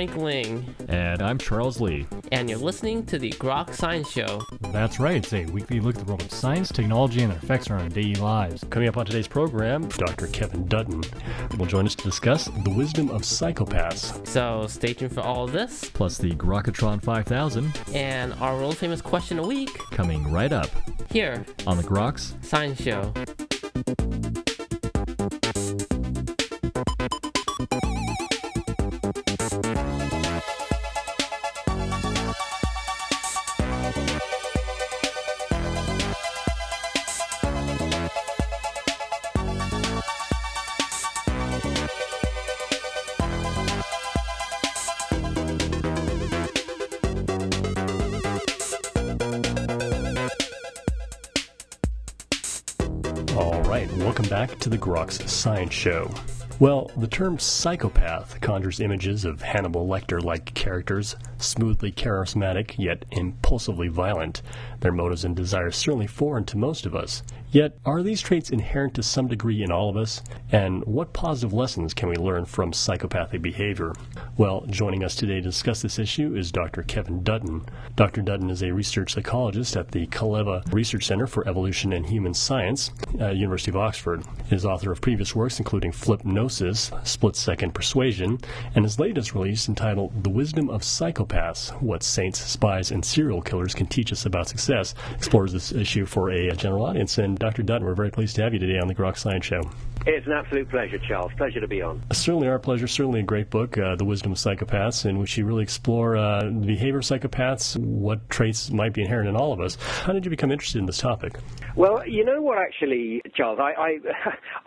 Frank Ling. And I'm Charles Lee. And you're listening to the Grok Science Show. That's right. It's a weekly look at the world of science, technology, and their effects on our daily lives. Coming up on today's program, Dr. Kevin Dutton will join us to discuss the wisdom of psychopaths. So stay tuned for all of this. Plus the Grokatron 5000. And our world famous question a week. Coming right up. Here. On the Groks Science Show. Back to the Groks Science Show. Well, the term psychopath conjures images of Hannibal Lecter like characters, smoothly charismatic yet impulsively violent. Their motives and desires certainly foreign to most of us. Yet, are these traits inherent to some degree in all of us? And what positive lessons can we learn from psychopathic behavior? Well, joining us today to discuss this issue is Dr. Kevin Dutton. Dr. Dutton is a research psychologist at the Calleva Research Center for Evolution and Human Science at University of Oxford. He is author of previous works including Flipnosis, Split Second Persuasion, and his latest release entitled The Wisdom of Psychopaths What Saints, Spies, and Serial Killers Can Teach Us About Success explores this issue for a general audience. And Dr. Dutton, we're very pleased to have you today on the Grok Science Show. It's an absolute pleasure, Charles. Pleasure to be on. Certainly our pleasure. Certainly a great book, uh, The Wisdom of Psychopaths, in which you really explore uh, the behavior of psychopaths, what traits might be inherent in all of us. How did you become interested in this topic? Well, you know what, actually, Charles, I, I,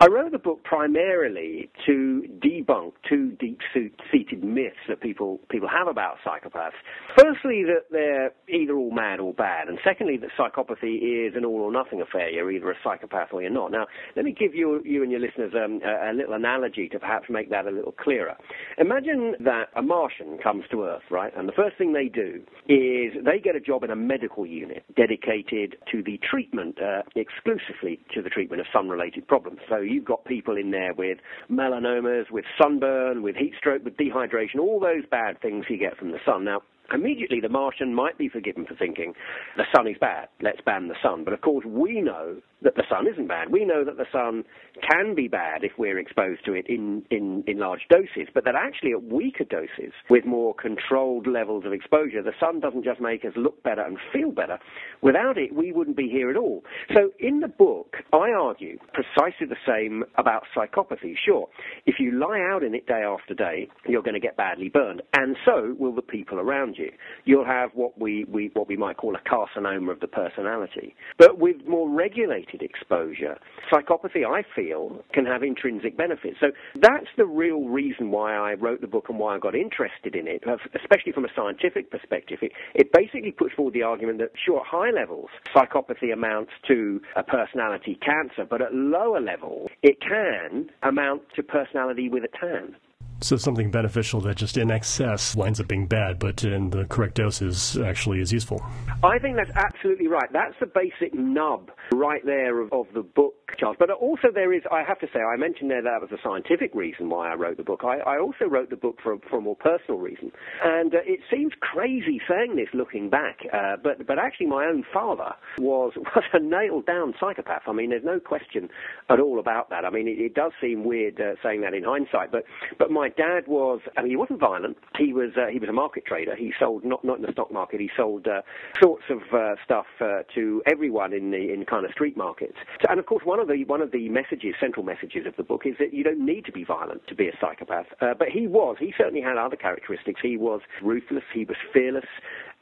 I wrote the book primarily to debunk two deep-seated myths that people people have about psychopaths. Firstly, that they're either all mad or bad, and secondly, that psychopathy is an all-or-nothing affair. You're either a psychopath or you're not. Now, let me give you you and your listeners um, a, a, little analogy to perhaps make that a little clearer. Imagine that a Martian comes to Earth, right, and the first thing they do is they get a job in a medical unit dedicated to the treatment, uh, exclusively to the treatment of sun-related problems. So you've got people in there with melanomas, with sunburn, with heat stroke, with dehydration, all those bad things you get from the sun. Now, Immediately, the Martian might be forgiven for thinking the sun is bad, let's ban the sun. But of course, we know that the sun isn't bad. We know that the sun can be bad if we're exposed to it in, in, in large doses, but that actually at weaker doses, with more controlled levels of exposure, the sun doesn't just make us look better and feel better. Without it, we wouldn't be here at all. So in the book, I argue precisely the same about psychopathy. Sure, if you lie out in it day after day, you're going to get badly burned, and so will the people around around you. You'll have what we, we, what we might call a carcinoma of the personality. But with more regulated exposure, psychopathy, I feel, can have intrinsic benefits. So that's the real reason why I wrote the book and why I got interested in it, uh, especially from a scientific perspective. It, it basically puts forward the argument that, sure, at high levels, psychopathy amounts to a personality cancer, but at lower levels, it can amount to personality with a tan. So something beneficial that just in excess winds up being bad, but in the correct doses actually is useful. I think that's absolutely right. That's the basic nub right there of, of the book, Charles. But also there is, I have to say, I mentioned there that was a scientific reason why I wrote the book. I, I also wrote the book for, for a more personal reason. And uh, it seems crazy saying this looking back, uh, but, but actually my own father was, was a nailed down psychopath. I mean, there's no question at all about that. I mean, it, it does seem weird uh, saying that in hindsight, but, but my dad was, I mean, he wasn't violent. He was, uh, he was a market trader. He sold, not, not in the stock market, he sold uh, sorts of uh, stuff uh, to everyone in the in kind of street markets. So, and of course, one of the one of the messages, central messages of the book, is that you don't need to be violent to be a psychopath. Uh, but he was. He certainly had other characteristics. He was ruthless. He was fearless.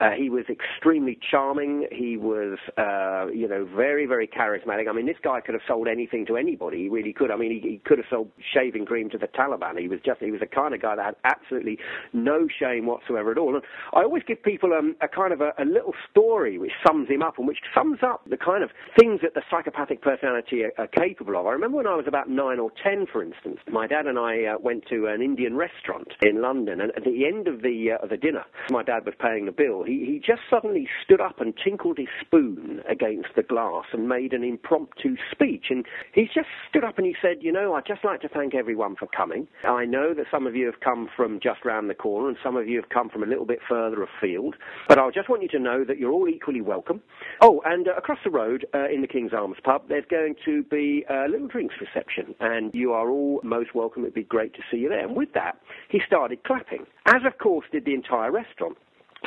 Uh, he was extremely charming. He was, uh, you know, very, very charismatic. I mean, this guy could have sold anything to anybody. He really could. I mean, he, he could have sold shaving cream to the Taliban. He was just, he was the kind of guy that had absolutely no shame whatsoever at all. And I always give people um, a kind of a, a little story which sums him up and which sums up the kind of things that the psychopathic personality are, are capable of. I remember when I was about nine or ten, for instance, my dad and I uh, went to an Indian restaurant in London, and at the end of the uh, of the dinner, my dad was paying the bill He, he just suddenly stood up and tinkled his spoon against the glass and made an impromptu speech. And he just stood up and he said, You know, I'd just like to thank everyone for coming. I know that some of you have come from just round the corner and some of you have come from a little bit further afield, but I just want you to know that you're all equally welcome. Oh, and uh, across the road uh, in the King's Arms pub, there's going to be a little drinks reception, and you are all most welcome. It'd be great to see you there. And with that, he started clapping, as of course did the entire restaurant.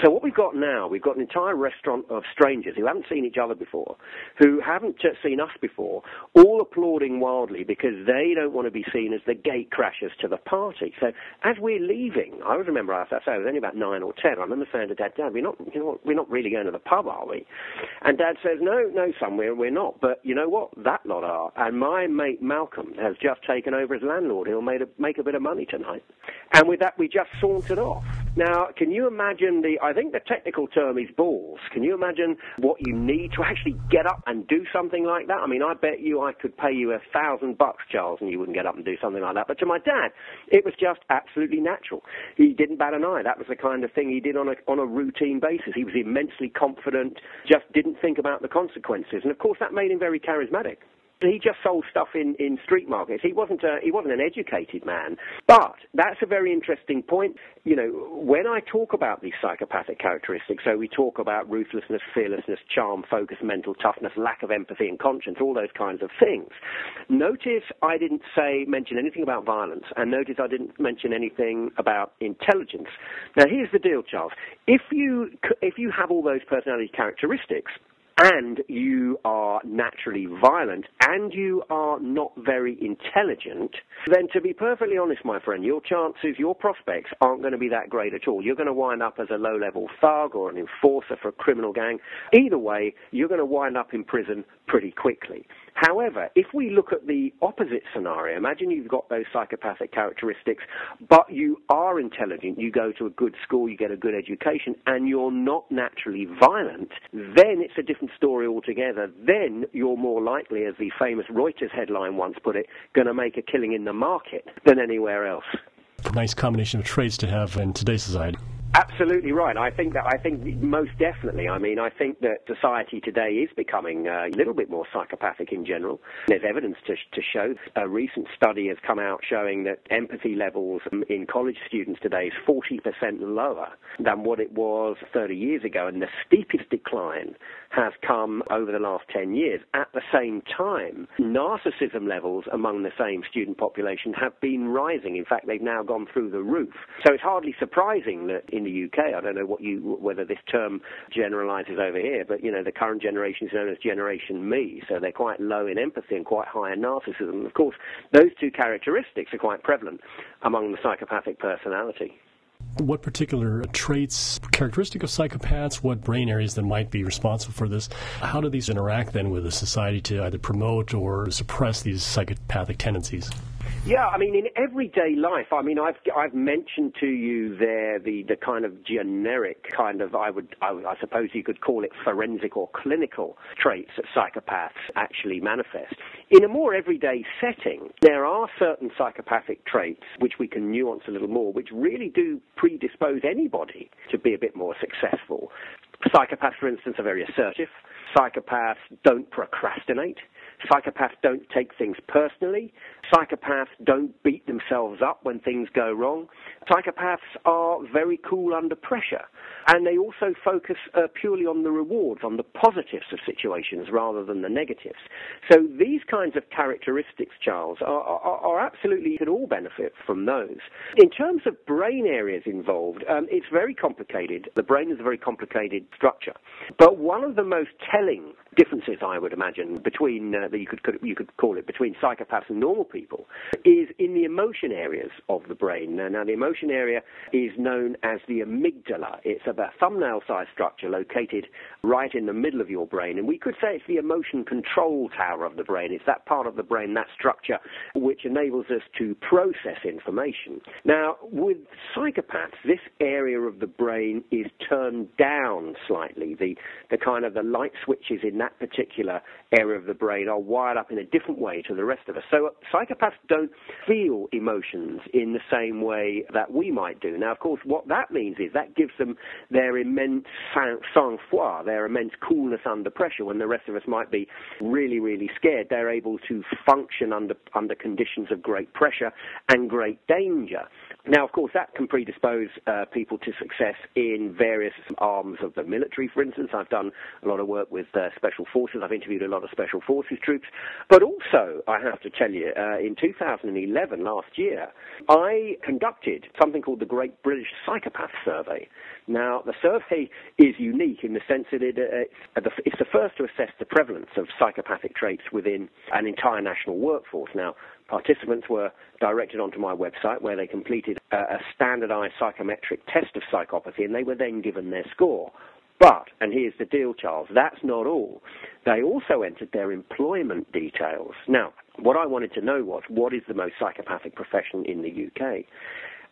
So what we've got now, we've got an entire restaurant of strangers who haven't seen each other before, who haven't seen us before, all applauding wildly because they don't want to be seen as the gate crashers to the party. So as we're leaving, I always remember, I say, I was only about nine or ten. I remember saying to Dad, Dad, we're not, you know, we're not really going to the pub, are we? And Dad says, No, no, son, we're, we're not. But you know what? That lot are. And my mate Malcolm has just taken over as landlord. He'll make a, make a bit of money tonight. And with that, we just sauntered off. Now, can you imagine the? I think the technical term is balls. Can you imagine what you need to actually get up and do something like that? I mean, I bet you I could pay you a thousand bucks, Charles, and you wouldn't get up and do something like that. But to my dad, it was just absolutely natural. He didn't bat an eye. That was the kind of thing he did on a on a routine basis. He was immensely confident, just didn't think about the consequences, and of course that made him very charismatic he just sold stuff in, in street markets. He wasn't a, he wasn't an educated man. But that's a very interesting point. You know, when I talk about these psychopathic characteristics, so we talk about ruthlessness, fearlessness, charm, focus, mental toughness, lack of empathy and conscience, all those kinds of things. Notice I didn't say mention anything about violence, and notice I didn't mention anything about intelligence. Now here's the deal, Charles. If you if you have all those personality characteristics, and you are naturally violent and you are not very intelligent, then to be perfectly honest, my friend, your chances, your prospects aren't going to be that great at all. You're going to wind up as a low level thug or an enforcer for a criminal gang. Either way, you're going to wind up in prison pretty quickly. However, if we look at the opposite scenario, imagine you've got those psychopathic characteristics, but you are intelligent, you go to a good school, you get a good education, and you're not naturally violent, then it's a different story altogether. Then you're more likely, as the famous Reuters headline once put it, going to make a killing in the market than anywhere else. Nice combination of traits to have in today's society. Absolutely right. I think that I think most definitely. I mean, I think that society today is becoming uh, a little bit more psychopathic in general. There's evidence to, to show. A recent study has come out showing that empathy levels in college students today is 40% lower than what it was 30 years ago, and the steepest decline has come over the last 10 years. At the same time, narcissism levels among the same student population have been rising. In fact, they've now gone through the roof. So it's hardly surprising that in the UK, I don't know what you whether this term generalizes over here, but you know the current generation is known as Generation Me, so they're quite low in empathy and quite high in narcissism. Of course, those two characteristics are quite prevalent among the psychopathic personality. What particular traits, characteristic of psychopaths, what brain areas that might be responsible for this? How do these interact then with the society to either promote or suppress these psychopathic tendencies? Yeah, I mean, in everyday life, I mean, I've I've mentioned to you there the, the kind of generic kind of I would I, I suppose you could call it forensic or clinical traits that psychopaths actually manifest. In a more everyday setting, there are certain psychopathic traits which we can nuance a little more, which really do predispose anybody to be a bit more successful. Psychopaths, for instance, are very assertive. Psychopaths don't procrastinate. Psychopaths don't take things personally. Psychopaths don't beat themselves up when things go wrong. Psychopaths are very cool under pressure. And they also focus uh, purely on the rewards, on the positives of situations rather than the negatives. So these kinds of characteristics, Charles, are, are, are absolutely, you could all benefit from those. In terms of brain areas involved, um, it's very complicated. The brain is a very complicated structure. But one of the most telling differences, I would imagine, between uh, that you could, could, you could call it between psychopaths and normal people, is in the emotion areas of the brain. Now, the emotion area is known as the amygdala. It's a thumbnail-sized structure located right in the middle of your brain, and we could say it's the emotion control tower of the brain. It's that part of the brain, that structure, which enables us to process information. Now, with psychopaths, this area of the brain is turned down down slightly. The the kind of the light switches in that particular area of the brain are wired up in a different way to the rest of us. So uh, psychopaths don't feel emotions in the same way that we might do. Now, of course, what that means is that gives them their immense sang-froid, their immense coolness under pressure. When the rest of us might be really, really scared, they're able to function under under conditions of great pressure and great danger. Now, of course, that can predispose uh, people to success in various arms of the military, for instance. I've done a lot of work with uh, special forces. I've interviewed a lot of special forces troops. But also, I have to tell you, uh, in 2011, last year, I conducted something called the Great British Psychopath Survey. Now, the survey is unique in the sense that it, uh, it's the first to assess the prevalence of psychopathic traits within an entire national workforce. Now, Participants were directed onto my website where they completed a, a standardized psychometric test of psychopathy and they were then given their score. But, and here's the deal, Charles, that's not all. They also entered their employment details. Now, what I wanted to know was what is the most psychopathic profession in the UK?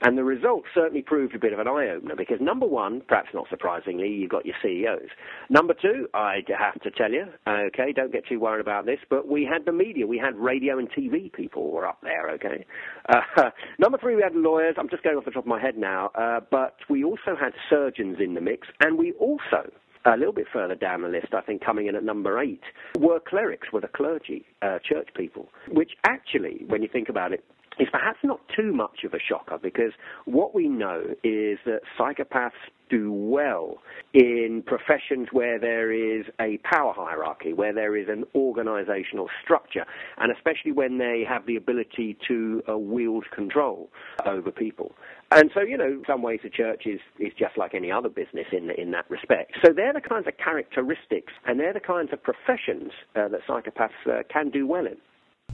And the results certainly proved a bit of an eye opener because number one, perhaps not surprisingly, you've got your CEOs. Number two, I have to tell you, okay, don't get too worried about this, but we had the media, we had radio and TV people were up there, okay. Uh, number three, we had lawyers. I'm just going off the top of my head now, uh, but we also had surgeons in the mix, and we also a little bit further down the list, I think coming in at number eight, were clerics, were the clergy, uh, church people, which actually, when you think about it, is perhaps not too much of a shocker because what we know is that psychopaths do well in professions where there is a power hierarchy, where there is an organizational structure, and especially when they have the ability to uh, wield control over people. And so, you know, in some ways the church is, is just like any other business in, in that respect. So they're the kinds of characteristics and they're the kinds of professions uh, that psychopaths uh, can do well in.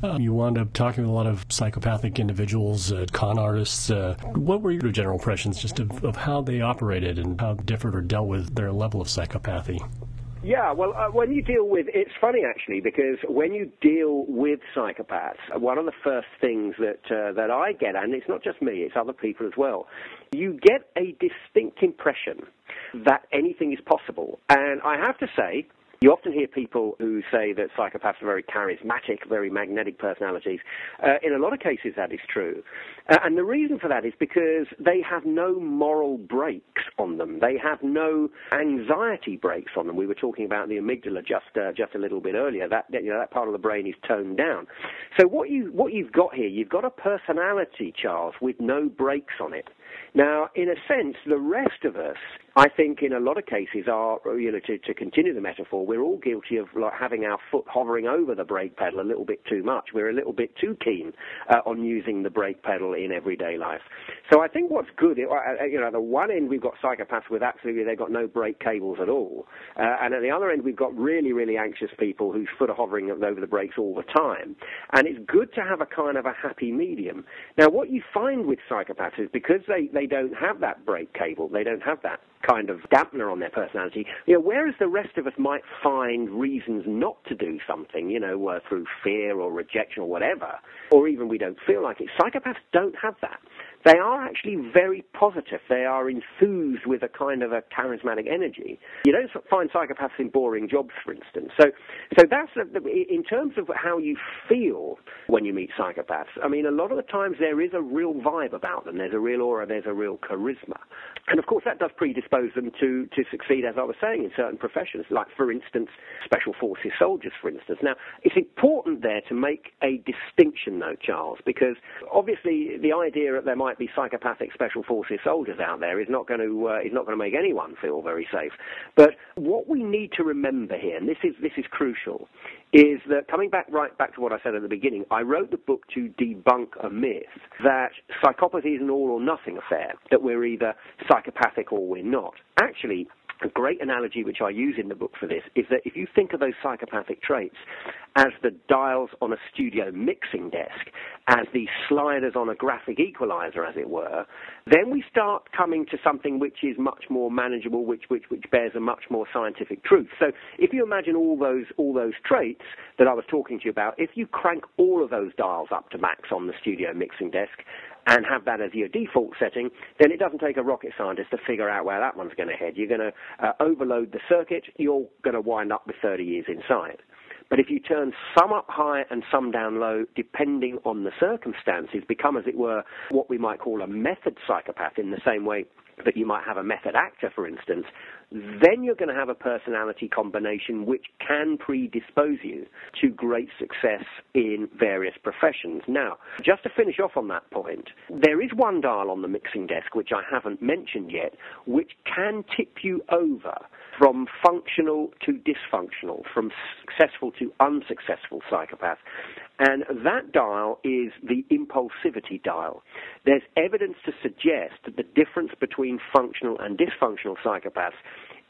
You wound up talking with a lot of psychopathic individuals, uh, con artists. Uh, what were your general impressions just of, of how they operated and how differed or dealt with their level of psychopathy? Yeah, well, uh, when you deal with, it's funny actually because when you deal with psychopaths, one of the first things that uh, that I get, and it's not just me, it's other people as well, you get a distinct impression that anything is possible. And I have to say, you often hear people who say that psychopaths are very charismatic, very magnetic personalities. Uh, in a lot of cases, that is true. Uh, and the reason for that is because they have no moral brakes on them. They have no anxiety brakes on them. We were talking about the amygdala just uh, just a little bit earlier. That you know, that part of the brain is toned down. So what you what you've got here, you've got a personality, Charles, with no brakes on it. Now, in a sense, the rest of us, I think, in a lot of cases, are, you know, to, to continue the metaphor, we're all guilty of like, having our foot hovering over the brake pedal a little bit too much. We're a little bit too keen uh, on using the brake pedal in everyday life. So I think what's good, uh, uh, you know, at the one end we've got psychopaths with absolutely they've got no brake cables at all, uh, and at the other end we've got really, really anxious people whose foot are hovering over the brakes all the time. And it's good to have a kind of a happy medium. Now, what you find with psychopaths is because they, they don't have that brake cable, they don't have that kind of dampener on their personality. You know, whereas the rest of us might find reasons not to do something, you know, uh, through fear or rejection or whatever, or even we don't feel like it, psychopaths don't have that they are actually very positive. They are enthused with a kind of a charismatic energy. You don't find psychopaths in boring jobs, for instance. So, so that's a, in terms of how you feel when you meet psychopaths. I mean, a lot of the times there is a real vibe about them. There's a real aura. There's a real charisma, and of course that does predispose them to to succeed, as I was saying, in certain professions, like for instance, special forces soldiers, for instance. Now, it's important there to make a distinction, though, Charles, because obviously the idea that there might might be psychopathic special forces soldiers out there is not going to uh, is not going to make anyone feel very safe. But what we need to remember here, and this is this is crucial, is that coming back right back to what I said at the beginning, I wrote the book to debunk a myth that psychopathy is an all or nothing affair, that we're either psychopathic or we're not. Actually, a great analogy which I use in the book for this is that if you think of those psychopathic traits as the dials on a studio mixing desk, as the sliders on a graphic equalizer, as it were, then we start coming to something which is much more manageable, which, which, which bears a much more scientific truth. So if you imagine all those, all those traits that I was talking to you about, if you crank all of those dials up to max on the studio mixing desk, and have that as your default setting, then it doesn't take a rocket scientist to figure out where that one's going to head. You're going to uh, overload the circuit, you're going to wind up with 30 years inside. But if you turn some up high and some down low, depending on the circumstances, become, as it were, what we might call a method psychopath in the same way that you might have a method actor, for instance, then you're going to have a personality combination which can predispose you to great success in various professions. Now, just to finish off on that point, there is one dial on the mixing desk which I haven't mentioned yet, which can tip you over from functional to dysfunctional, from successful to unsuccessful psychopath. And that dial is the impulsivity dial. There's evidence to suggest that the difference between functional and dysfunctional psychopaths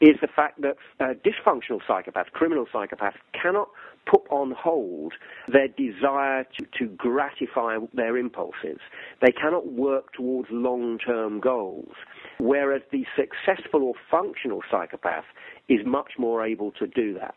is the fact that uh, dysfunctional psychopaths, criminal psychopaths, cannot put on hold their desire to, to gratify their impulses. They cannot work towards long term goals. Whereas the successful or functional psychopath is much more able to do that.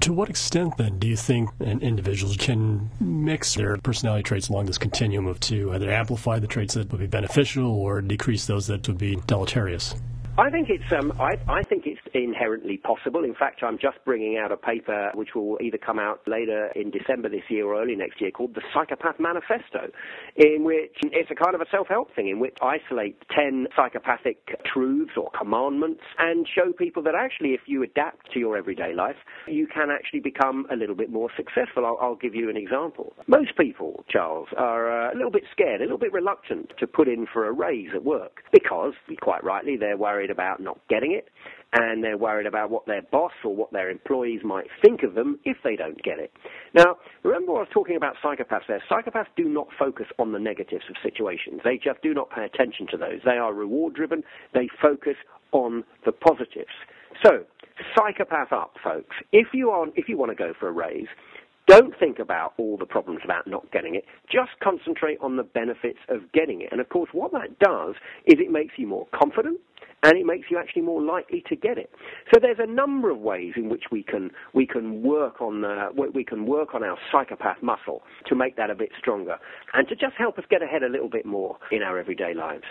To what extent, then, do you think an individual can mix their personality traits along this continuum of to either amplify the traits that would be beneficial or decrease those that would be deleterious? I think it's um, I, I, think it's inherently possible. In fact, I'm just bringing out a paper which will either come out later in December this year or early next year called the Psychopath Manifesto, in which it's a kind of a self-help thing in which I isolate ten psychopathic truths or commandments and show people that actually, if you adapt to your everyday life, you can actually become a little bit more successful. I'll, I'll give you an example. Most people, Charles, are uh, a little bit scared, a little bit reluctant to put in for a raise at work because, quite rightly, they're worried worried about not getting it, and they're worried about what their boss or what their employees might think of them if they don't get it. Now, remember what I was talking about psychopaths there? Psychopaths do not focus on the negatives of situations. They just do not pay attention to those. They are reward driven. They focus on the positives. So, psychopath up, folks. If you are, if you want to go for a raise, don't think about all the problems about not getting it. Just concentrate on the benefits of getting it. And of course, what that does is it makes you more confident and it makes you actually more likely to get it. So there's a number of ways in which we can we can work on uh, we can work on our psychopath muscle to make that a bit stronger and to just help us get ahead a little bit more in our everyday lives.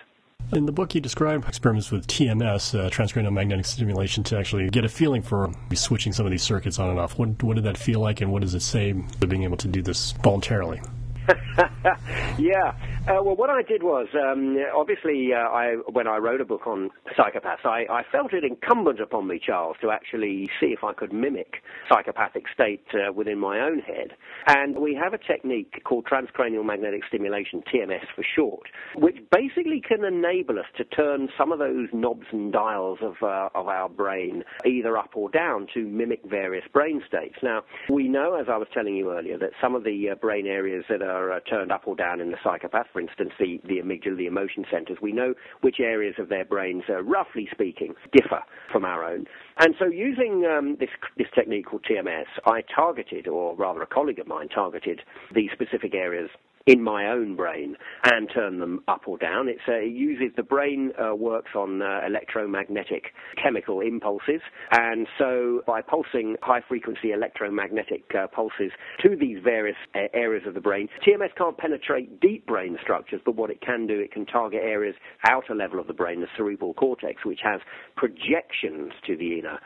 In the book, you describe experiments with TMS, uh, transcranial magnetic stimulation, to actually get a feeling for switching some of these circuits on and off. What, what did that feel like, and what does it say to being able to do this voluntarily? yeah. Uh, well, what I did was, um, obviously, uh, I when I wrote a book on psychopaths, I, I, felt it incumbent upon me, Charles, to actually see if I could mimic psychopathic state uh, within my own head. And we have a technique called transcranial magnetic stimulation, TMS for short, which basically can enable us to turn some of those knobs and dials of, uh, of our brain either up or down to mimic various brain states. Now, we know, as I was telling you earlier, that some of the uh, brain areas that are uh, turned up or down in the psychopath, for instance, the, the amygdala, the emotion centers, we know which areas of their brains, uh, roughly speaking, differ from our own. And so using um, this, this technique called TMS, I targeted, or rather a colleague of mine targeted, these specific areas in my own brain and turn them up or down. It's, uh, it uses the brain uh, works on uh, electromagnetic chemical impulses, and so by pulsing high frequency electromagnetic uh, pulses to these various uh, areas of the brain, TMS can't penetrate deep brain structures, but what it can do, it can target areas outer level of the brain, the cerebral cortex, which has projections to the inner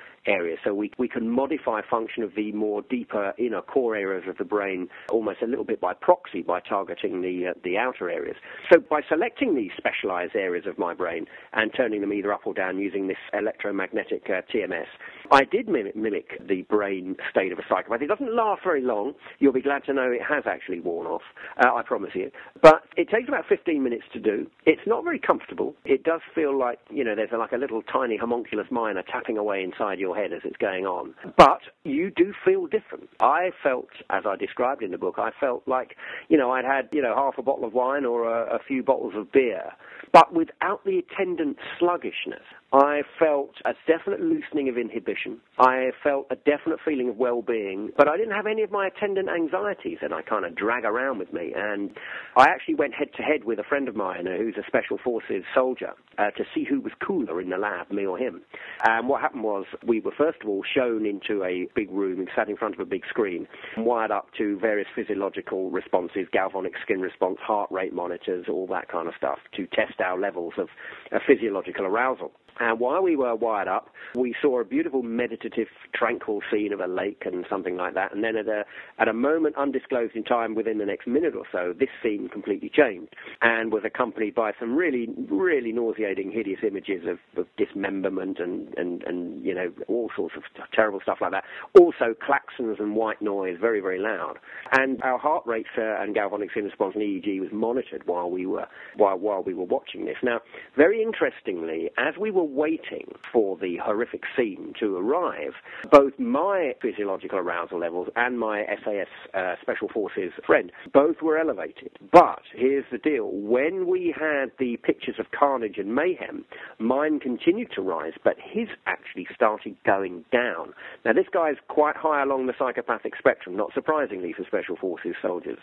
So we, we can modify function of the more deeper inner core areas of the brain almost a little bit by proxy by targeting the, uh, the outer areas. So by selecting these specialized areas of my brain and turning them either up or down using this electromagnetic uh, TMS, I did mimic, mimic the brain state of a psychopath. It doesn't last very long. You'll be glad to know it has actually worn off. Uh, I promise you. But it takes about 15 minutes to do. It's not very comfortable. It does feel like, you know, there's like a little tiny homunculus miner tapping away inside your head as it's going on. But you do feel different. I felt, as I described in the book, I felt like, you know, I'd had, you know, half a bottle of wine or a, a few bottles of beer, but without the attendant sluggishness. I felt a definite loosening of inhibition. I felt a definite feeling of well-being, but I didn't have any of my attendant anxieties that I kind of drag around with me. And I actually went head-to-head with a friend of mine uh, who's a special forces soldier uh, to see who was cooler in the lab, me or him. And what happened was we were first of all shown into a big room and sat in front of a big screen, wired up to various physiological responses, galvanic skin response, heart rate monitors, all that kind of stuff to test our levels of, of physiological arousal. And while we were wired up, we saw a beautiful meditative, tranquil scene of a lake and something like that. And then at a, at a moment undisclosed in time within the next minute or so, this scene completely changed and was accompanied by some really, really nauseating, hideous images of, of dismemberment and, and, and, you know, all sorts of terrible stuff like that. Also, klaxons and white noise, very, very loud. And our heart rates uh, and galvanic skin response and EEG was monitored while we were, while, while we were watching this. Now, very interestingly, as we were waiting for the horrific scene to arrive, both my physiological arousal levels and my SAS uh, Special Forces friend both were elevated. But here's the deal when we had the pictures of carnage and mayhem, mine continued to rise, but his actually started going down. Now, this guy's quite high along the psychopathic spectrum, not surprisingly for Special Forces soldiers.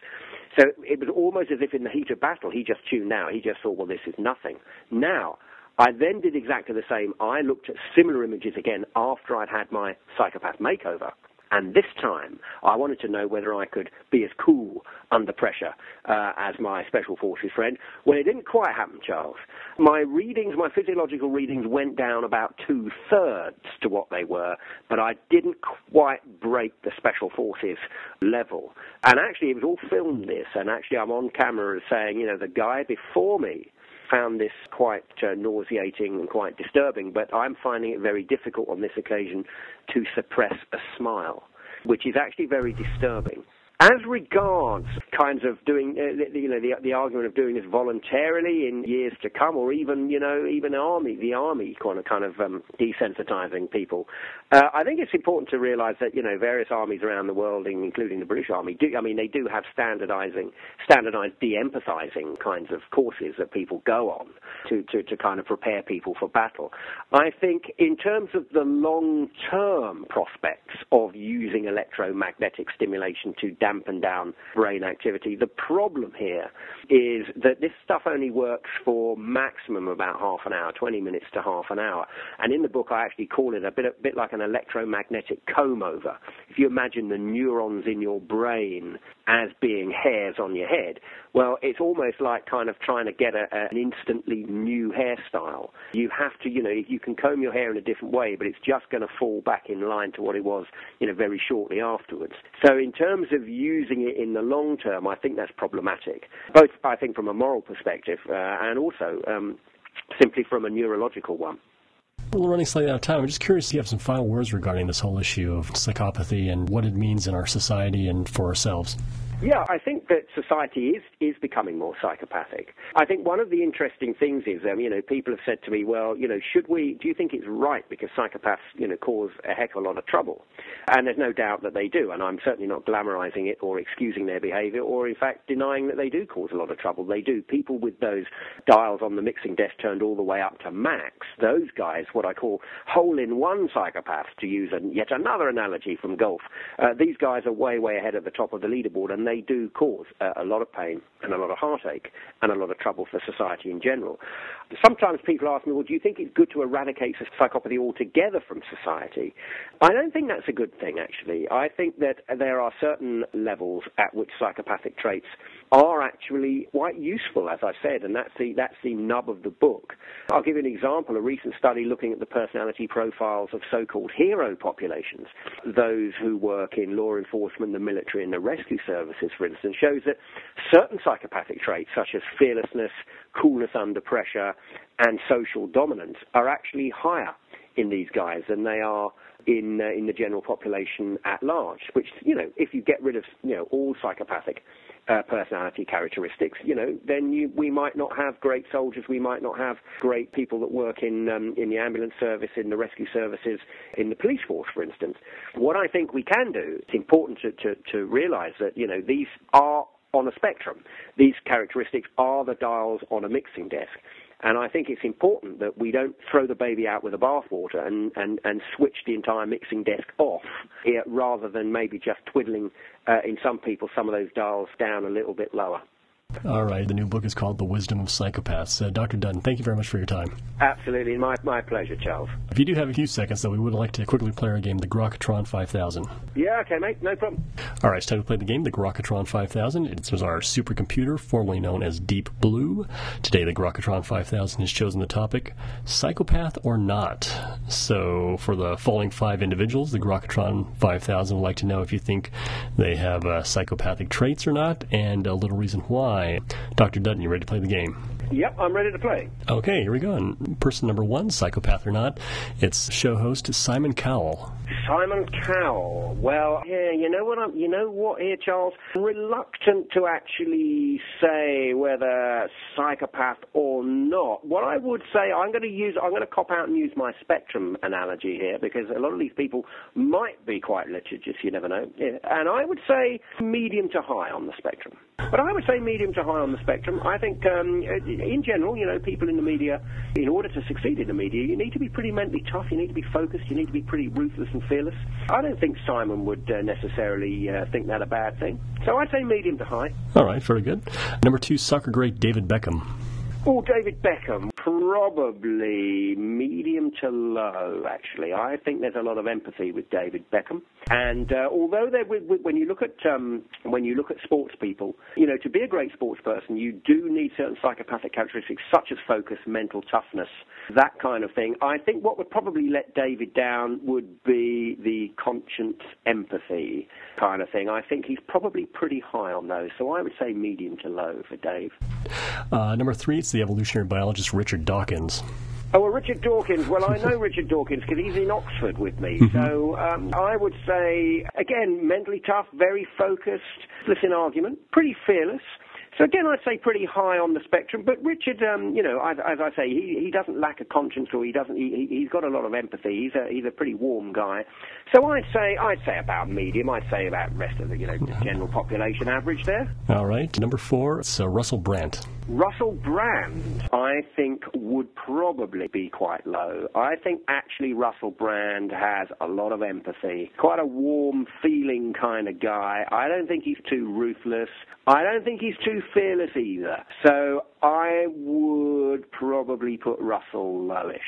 So it was almost as if in the heat of battle, he just tuned out. He just thought, well, this is nothing. Now, I then did exactly the same. I looked at similar images again after I'd had my psychopath makeover. And this time, I wanted to know whether I could be as cool under pressure uh, as my special forces friend. Well, it didn't quite happen, Charles. My readings, my physiological readings, went down about two thirds to what they were, but I didn't quite break the special forces level. And actually, it was all filmed this, and actually, I'm on camera saying, you know, the guy before me found this quite uh, nauseating and quite disturbing, but I'm finding it very difficult on this occasion to suppress a smile, which is actually very disturbing. As regards kinds of doing, uh, you know, the, the argument of doing this voluntarily in years to come, or even, you know, even army, the army kind of kind of um, desensitizing people, uh, I think it's important to realise that you know various armies around the world, including the British Army, do I mean they do have standardising, standardised de-empathizing kinds of courses that people go on to, to to kind of prepare people for battle. I think in terms of the long-term prospects of using electromagnetic stimulation to dampen down brain activity. The problem here is that this stuff only works for maximum about half an hour, 20 minutes to half an hour. And in the book, I actually call it a bit, a bit like an electromagnetic comb over. If you imagine the neurons in your brain as being hairs on your head, well, it's almost like kind of trying to get a, an instantly new hairstyle. You have to, you know, you can comb your hair in a different way, but it's just going to fall back in line to what it was, you know, very shortly afterwards. So in terms of using it in the long term, I think that's problematic. Both, I think, from a moral perspective uh, and also um, simply from a neurological one. We're running slightly out of time. I'm just curious if you have some final words regarding this whole issue of psychopathy and what it means in our society and for ourselves. Yeah, I think that society is, is becoming more psychopathic. I think one of the interesting things is, um, you know, people have said to me, well, you know, should we, do you think it's right because psychopaths, you know, cause a heck of a lot of trouble? And there's no doubt that they do, and I'm certainly not glamorizing it or excusing their behavior or, in fact, denying that they do cause a lot of trouble. They do. People with those dials on the mixing desk turned all the way up to max, those guys, what I call hole-in-one psychopaths, to use an, yet another analogy from golf, uh, these guys are way, way ahead at the top of the leaderboard, and they do cause uh, a lot of pain and a lot of heartache and a lot of trouble for society in general. Sometimes people ask me, well, do you think it's good to eradicate psychopathy altogether from society? I don't think that's a good thing, actually. I think that there are certain levels at which psychopathic traits are actually quite useful, as I said, and that's the, that's the nub of the book. I'll give you an example. A recent study looking at the personality profiles of so-called hero populations, those who work in law enforcement, the military, and the rescue services, for instance, shows that certain psychopathic traits, such as fearlessness, coolness under pressure, and social dominance, are actually higher in these guys than they are in uh, in the general population at large. Which you know, if you get rid of you know all psychopathic uh, personality characteristics, you know, then you, we might not have great soldiers. We might not have great people that work in um, in the ambulance service, in the rescue services, in the police force, for instance. What I think we can do, it's important to, to, to realise that you know these are on a spectrum. These characteristics are the dials on a mixing desk. And I think it's important that we don't throw the baby out with the bathwater and, and, and switch the entire mixing desk off rather than maybe just twiddling, uh, in some people, some of those dials down a little bit lower. All right. The new book is called The Wisdom of Psychopaths. Uh, Dr. Dutton, thank you very much for your time. Absolutely. My, my pleasure, Charles. If you do have a few seconds, though, we would like to quickly play our game, the Grokatron 5000. Yeah, okay, mate. No problem. All right, it's time to play the game, the Grokatron 5000. It was our supercomputer, formerly known as Deep Blue. Today, the Grokatron 5000 has chosen the topic, Psychopath or Not. So, for the following five individuals, the Grokatron 5000 would like to know if you think they have uh, psychopathic traits or not, and a little reason why. Dr. Dutton, you ready to play the game? Yep, I'm ready to play. Okay, here we go. And person number one, psychopath or not, it's show host Simon Cowell. Simon Cowell. Well, yeah, you know what? I'm, you know what here, Charles? Reluctant to actually say whether psychopath or not. What I would say, I'm going to use, I'm going to cop out and use my spectrum analogy here because a lot of these people might be quite litigious. You never know. Yeah. And I would say medium to high on the spectrum. But I would say medium to high on the spectrum. I think, um, in general, you know, people in the media, in order to succeed in the media, you need to be pretty mentally tough. You need to be focused. You need to be pretty ruthless and fearless. I don't think Simon would uh, necessarily uh, think that a bad thing. So I'd say medium to high. All right, very good. Number two, soccer great David Beckham. Oh, David Beckham, probably medium to low, actually. I think there's a lot of empathy with David Beckham. And uh, although when you look at um, when you look at sports people, you know, to be a great sports person, you do need certain psychopathic characteristics such as focus, mental toughness, that kind of thing. I think what would probably let David down would be the conscience, empathy kind of thing. I think he's probably pretty high on those. So I would say medium to low for Dave. Uh, number three, it's the evolutionary biologist Richard Dawkins. Oh, well, Richard Dawkins. Well, I know Richard Dawkins because he's in Oxford with me. Mm-hmm. So um, I would say, again, mentally tough, very focused, listen argument, pretty fearless. So again, I'd say pretty high on the spectrum. But Richard, um, you know, as, as, I say, he, he doesn't lack a conscience, or he doesn't. He, he's got a lot of empathy. He's a he's a pretty warm guy. So I'd say I'd say about medium. I'd say about rest of the you know general population average there. All right, number four, it's uh, Russell Brand. Russell Brand, I think, would probably be quite low. I think actually Russell Brand has a lot of empathy, quite a warm, feeling kind of guy. I don't think he's too ruthless. I don't think he's too fearless either. So I would probably put Russell lowish.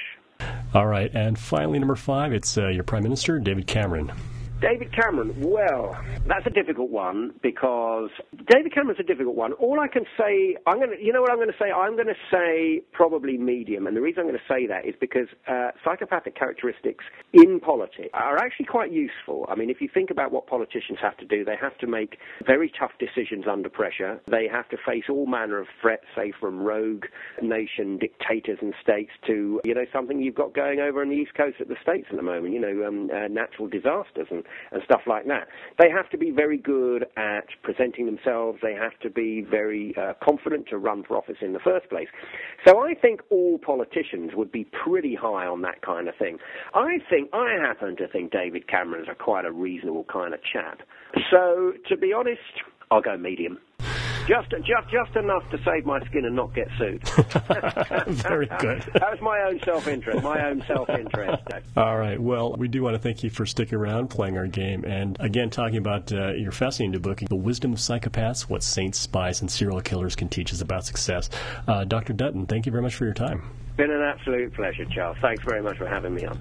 All right, and finally, number five, it's uh, your Prime Minister, David Cameron. David Cameron, well, that's a difficult one because David Cameron's a difficult one. All I can say, I'm going to, you know what I'm going to say? I'm going to say probably medium. And the reason I'm going to say that is because uh, psychopathic characteristics in politics are actually quite useful. I mean, if you think about what politicians have to do, they have to make very tough decisions under pressure. They have to face all manner of threats, say from rogue nation dictators and states to, you know, something you've got going over on the East Coast of the States at the moment, you know, um, uh, natural disasters and and stuff like that. They have to be very good at presenting themselves. They have to be very uh, confident to run for office in the first place. So I think all politicians would be pretty high on that kind of thing. I think, I happen to think David Cameron's a quite a reasonable kind of chap. So to be honest, I'll go medium. Just, just, just enough to save my skin and not get sued. Very good. that was my own self-interest. My own self-interest. All right. Well, we do want to thank you for sticking around, playing our game, and again talking about uh, your fascinating new book, "The Wisdom of Psychopaths: What Saints, Spies, and Serial Killers Can Teach Us About Success." Uh, Dr. Dutton, thank you very much for your time. Been an absolute pleasure, Charles. Thanks very much for having me on.